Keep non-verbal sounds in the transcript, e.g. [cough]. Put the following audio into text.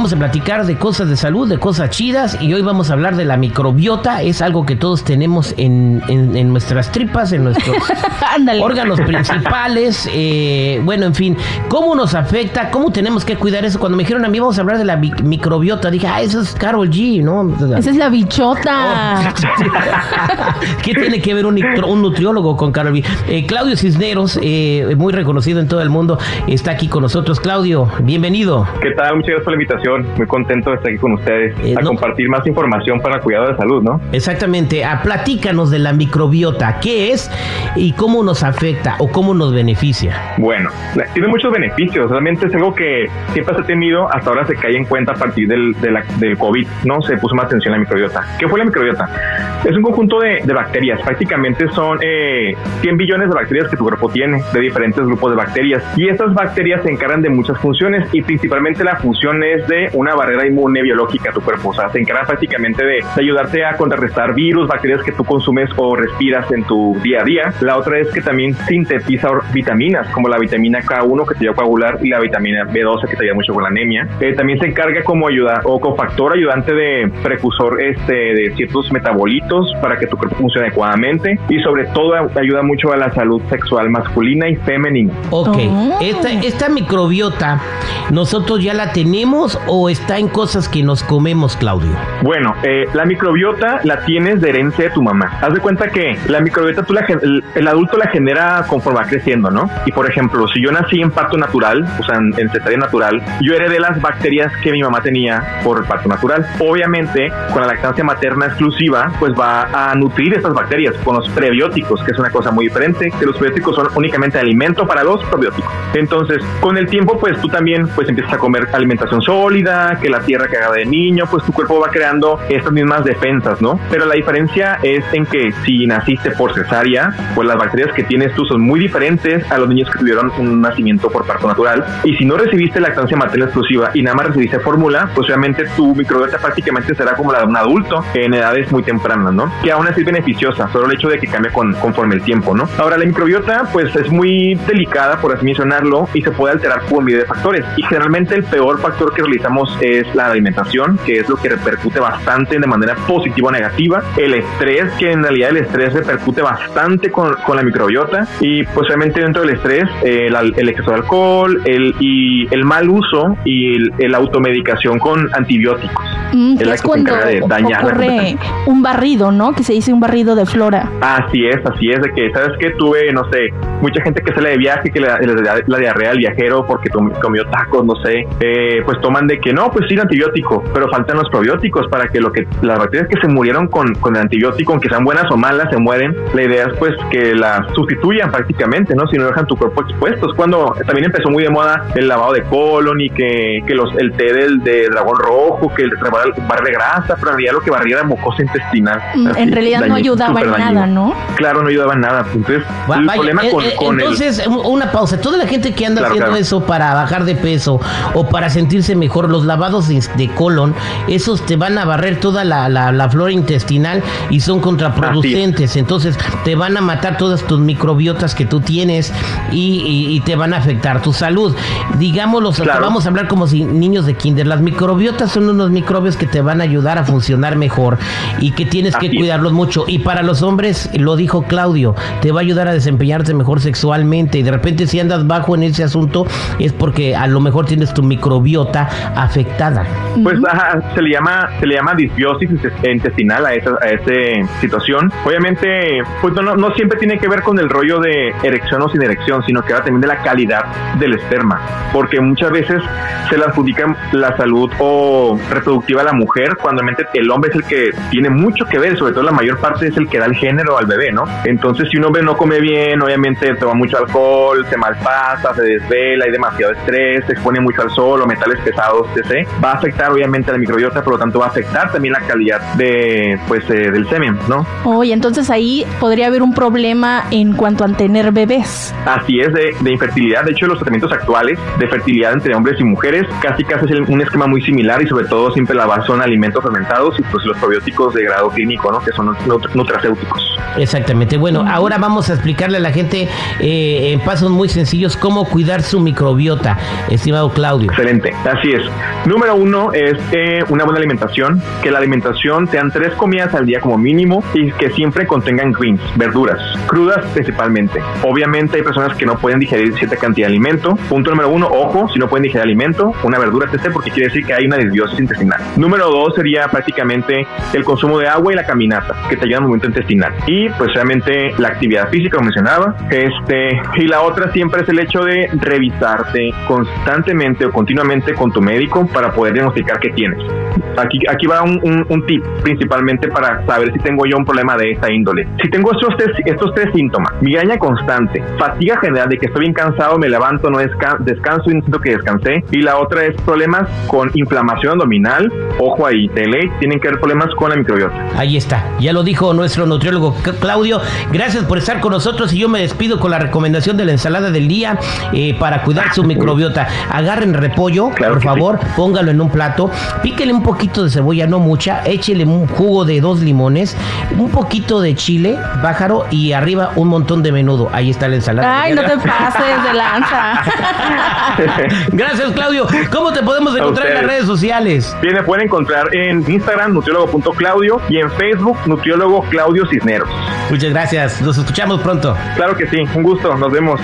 Vamos a platicar de cosas de salud, de cosas chidas y hoy vamos a hablar de la microbiota. Es algo que todos tenemos en, nuestras tripas, en nuestros [laughs] órganos principales. [laughs] Eh, bueno, en fin, ¿cómo nos afecta? ¿Cómo tenemos que cuidar eso? Cuando me dijeron a mí vamos a hablar de la microbiota, dije, ah, eso es Carol G, ¿no? Esa es la bichota. [laughs] ¿Qué tiene que ver un, nutriólogo con Carol G? Eh, Claudio Cisneros, eh, muy reconocido en todo el mundo, está aquí con nosotros. Claudio, bienvenido. ¿Qué tal? Muchas gracias por la invitación muy contento de estar aquí con ustedes eh, a compartir más información para el cuidado de salud, ¿no? Exactamente. A, ah, platícanos de la microbiota. ¿Qué es y cómo nos afecta o cómo nos beneficia? Bueno, tiene muchos beneficios. Realmente es algo que siempre se ha tenido, hasta ahora se cae en cuenta a partir del, del COVID, ¿no? Se puso más atención a la microbiota. ¿Qué fue la microbiota? Es un conjunto de, bacterias. Prácticamente son eh, 100 billones de bacterias que tu cuerpo tiene, de diferentes grupos de bacterias. Y estas bacterias se encargan de muchas funciones y principalmente la función es de una barrera inmune biológica a tu cuerpo. O sea, se encarga prácticamente de, ayudarte a contrarrestar virus, bacterias que tú consumes o respiras en tu día a día. La otra es que también sintetiza vitaminas, como la vitamina K1 que te ayuda a coagular y la vitamina B12 que te ayuda mucho con la anemia. Eh, también se encarga como ayuda o cofactor ayudante de precursor este, de ciertos metabolitos para que tu cuerpo funcione adecuadamente y sobre todo ayuda mucho a la salud sexual masculina y femenina. Ok, oh. esta, esta microbiota nosotros ya la tenemos o está en cosas que nos comemos, Claudio? Bueno, eh, la microbiota la tienes de herencia de tu mamá. Haz de cuenta que la microbiota tú el, adulto la genera conforme va creciendo, ¿no? Y por ejemplo, si yo nací en parto natural, o sea, en, cesárea natural, yo heredé las bacterias que mi mamá tenía por el parto natural. Obviamente, con la lactancia materna exclusiva, pues va a nutrir estas bacterias con los prebióticos, que es una cosa muy diferente, que los prebióticos son únicamente alimento para los probióticos. Entonces, con el tiempo, pues tú también pues empiezas a comer alimentación sólida, que la tierra que haga de niño, pues tu cuerpo va creando estas mismas defensas, ¿no? Pero la diferencia es en que si naciste por cesárea, pues las bacterias que tienes tú son muy diferentes a los niños que tuvieron un nacimiento por parto natural. Y si no recibiste lactancia materna exclusiva y nada más recibiste fórmula, pues obviamente tu microbiota prácticamente será como la de un adulto en edades muy tempranas, ¿no? Que aún así es beneficiosa, solo el hecho de que cambie con, conforme el tiempo, ¿no? Ahora, la microbiota, pues es muy delicada, por así mencionarlo, y se puede alterar por medio de factores. Y generalmente el peor factor que realizamos es la alimentación, que es lo que repercute bastante de manera positiva o negativa. El estrés, que en realidad el estrés repercute bastante con, con la microbiota. Y pues obviamente dentro del estrés, el, el exceso de alcohol el, y el mal uso y el, automedicación con antibióticos. Mm, es, la que cuando de dañar ocurre un barrido, ¿no? Que se dice un barrido de flora. Así es, así es, de que, ¿sabes que Tuve, no sé, mucha gente que sale de viaje, que la, la, diarrea del viajero porque comió tacos, no sé, eh, pues toman de que no, pues sí, el antibiótico, pero faltan los probióticos para que lo que las bacterias que se murieron con, con el antibiótico, aunque sean buenas o malas, se mueren. La idea es pues que las sustituyan prácticamente, ¿no? Si no dejan tu cuerpo expuesto. Es cuando también empezó muy de moda el lavado de colon y que, que los, el té del de dragón rojo, que el barre grasa, pero en realidad lo que barría era mucosa intestinal. Mm, en realidad no ayudaba en nada, ¿no? Claro, no ayudaba en nada. Entonces, el problema con, eh, con entonces, una pausa. Toda la gente que anda haciendo eso para bajar de peso o para sentirse mejor los lavados de, colon, esos te van a barrer toda la, la, flora intestinal y son contraproducentes. Entonces te van a matar todas tus microbiotas que tú tienes y, te van a afectar tu salud. Digámoslo, vamos a hablar como si niños de kinder. Las microbiotas son unos microbios que te van a ayudar a funcionar mejor y que tienes que cuidarlos mucho. Y para los hombres, lo dijo Claudio, te va a ayudar a desempeñarte mejor sexualmente. Y de repente si andas bajo en ese asunto es porque a lo mejor tienes tu microbiota afectada. Pues se le llama se le llama disbiosis intestinal a esa, a esa situación. Obviamente, pues no, no, siempre tiene que ver con el rollo de erección o sin erección, sino que va también de la calidad del esperma, porque muchas veces se le adjudica la salud o reproductiva a la mujer, cuando realmente el hombre es el que tiene mucho que ver, sobre todo la mayor parte es el que da el género al bebé, ¿no? Entonces, si un hombre no come bien, obviamente toma mucho alcohol, se malpasa, se desvela, hay demasiado estrés, se expone mucho al sol o metales pesados, va a afectar obviamente a la microbiota, por lo tanto va a afectar también la calidad de, pues, eh, del semen, ¿no? Oye, entonces ahí podría haber un problema en cuanto a tener bebés. Así es, de, de infertilidad. De hecho, los tratamientos actuales de fertilidad entre hombres y mujeres casi casi es un esquema muy similar y sobre todo siempre la base son alimentos fermentados y pues los probióticos de grado clínico, ¿no? Que son nutracéuticos. Exactamente. Bueno, ahora vamos a explicarle a la gente eh, en pasos muy sencillos cómo cuidar su microbiota, estimado Claudio. Excelente. Así es. Número uno es eh, una buena alimentación, que la alimentación sean tres comidas al día como mínimo y que siempre contengan greens, verduras, crudas principalmente. Obviamente hay personas que no pueden digerir cierta cantidad de alimento. Punto número uno, ojo, si no pueden digerir alimento, una verdura etc. porque quiere decir que hay una desbiosis intestinal. Número dos sería prácticamente el consumo de agua y la caminata, que te ayuda al movimiento intestinal. Y pues realmente la actividad física, como mencionaba. Este, y la otra siempre es el hecho de revisarte constantemente o continuamente con tu médico para poder diagnosticar qué tienes. Aquí, aquí va un, un, tip principalmente para saber si tengo yo un problema de esta índole. Si tengo estos tres, estos tres síntomas, migraña constante, fatiga general de que estoy bien cansado, me levanto, no descanso y no siento que descansé. Y la otra es problemas con inflamación abdominal. Ojo ahí, tele, tienen que haber problemas con la microbiota. Ahí está, ya lo dijo nuestro nutriólogo Claudio. Gracias por estar con nosotros y yo me despido con la recomendación de la ensalada del día eh, para cuidar su [laughs] microbiota. Agarren repollo, por favor, póngalo en un plato, píquele un poquito de cebolla, no mucha, échele un jugo de dos limones, un poquito de chile, pájaro y arriba un montón de menudo. Ahí está la ensalada. Ay, no te pases de lanza. [laughs] Gracias, Claudio. ¿Cómo te podemos encontrar en las redes sociales? Bien, me pueden encontrar en Instagram, nutriólogo.claudio y en Facebook, nutriólogo Claudio Cisneros. Muchas gracias. Nos escuchamos pronto. Claro que sí. Un gusto. Nos vemos.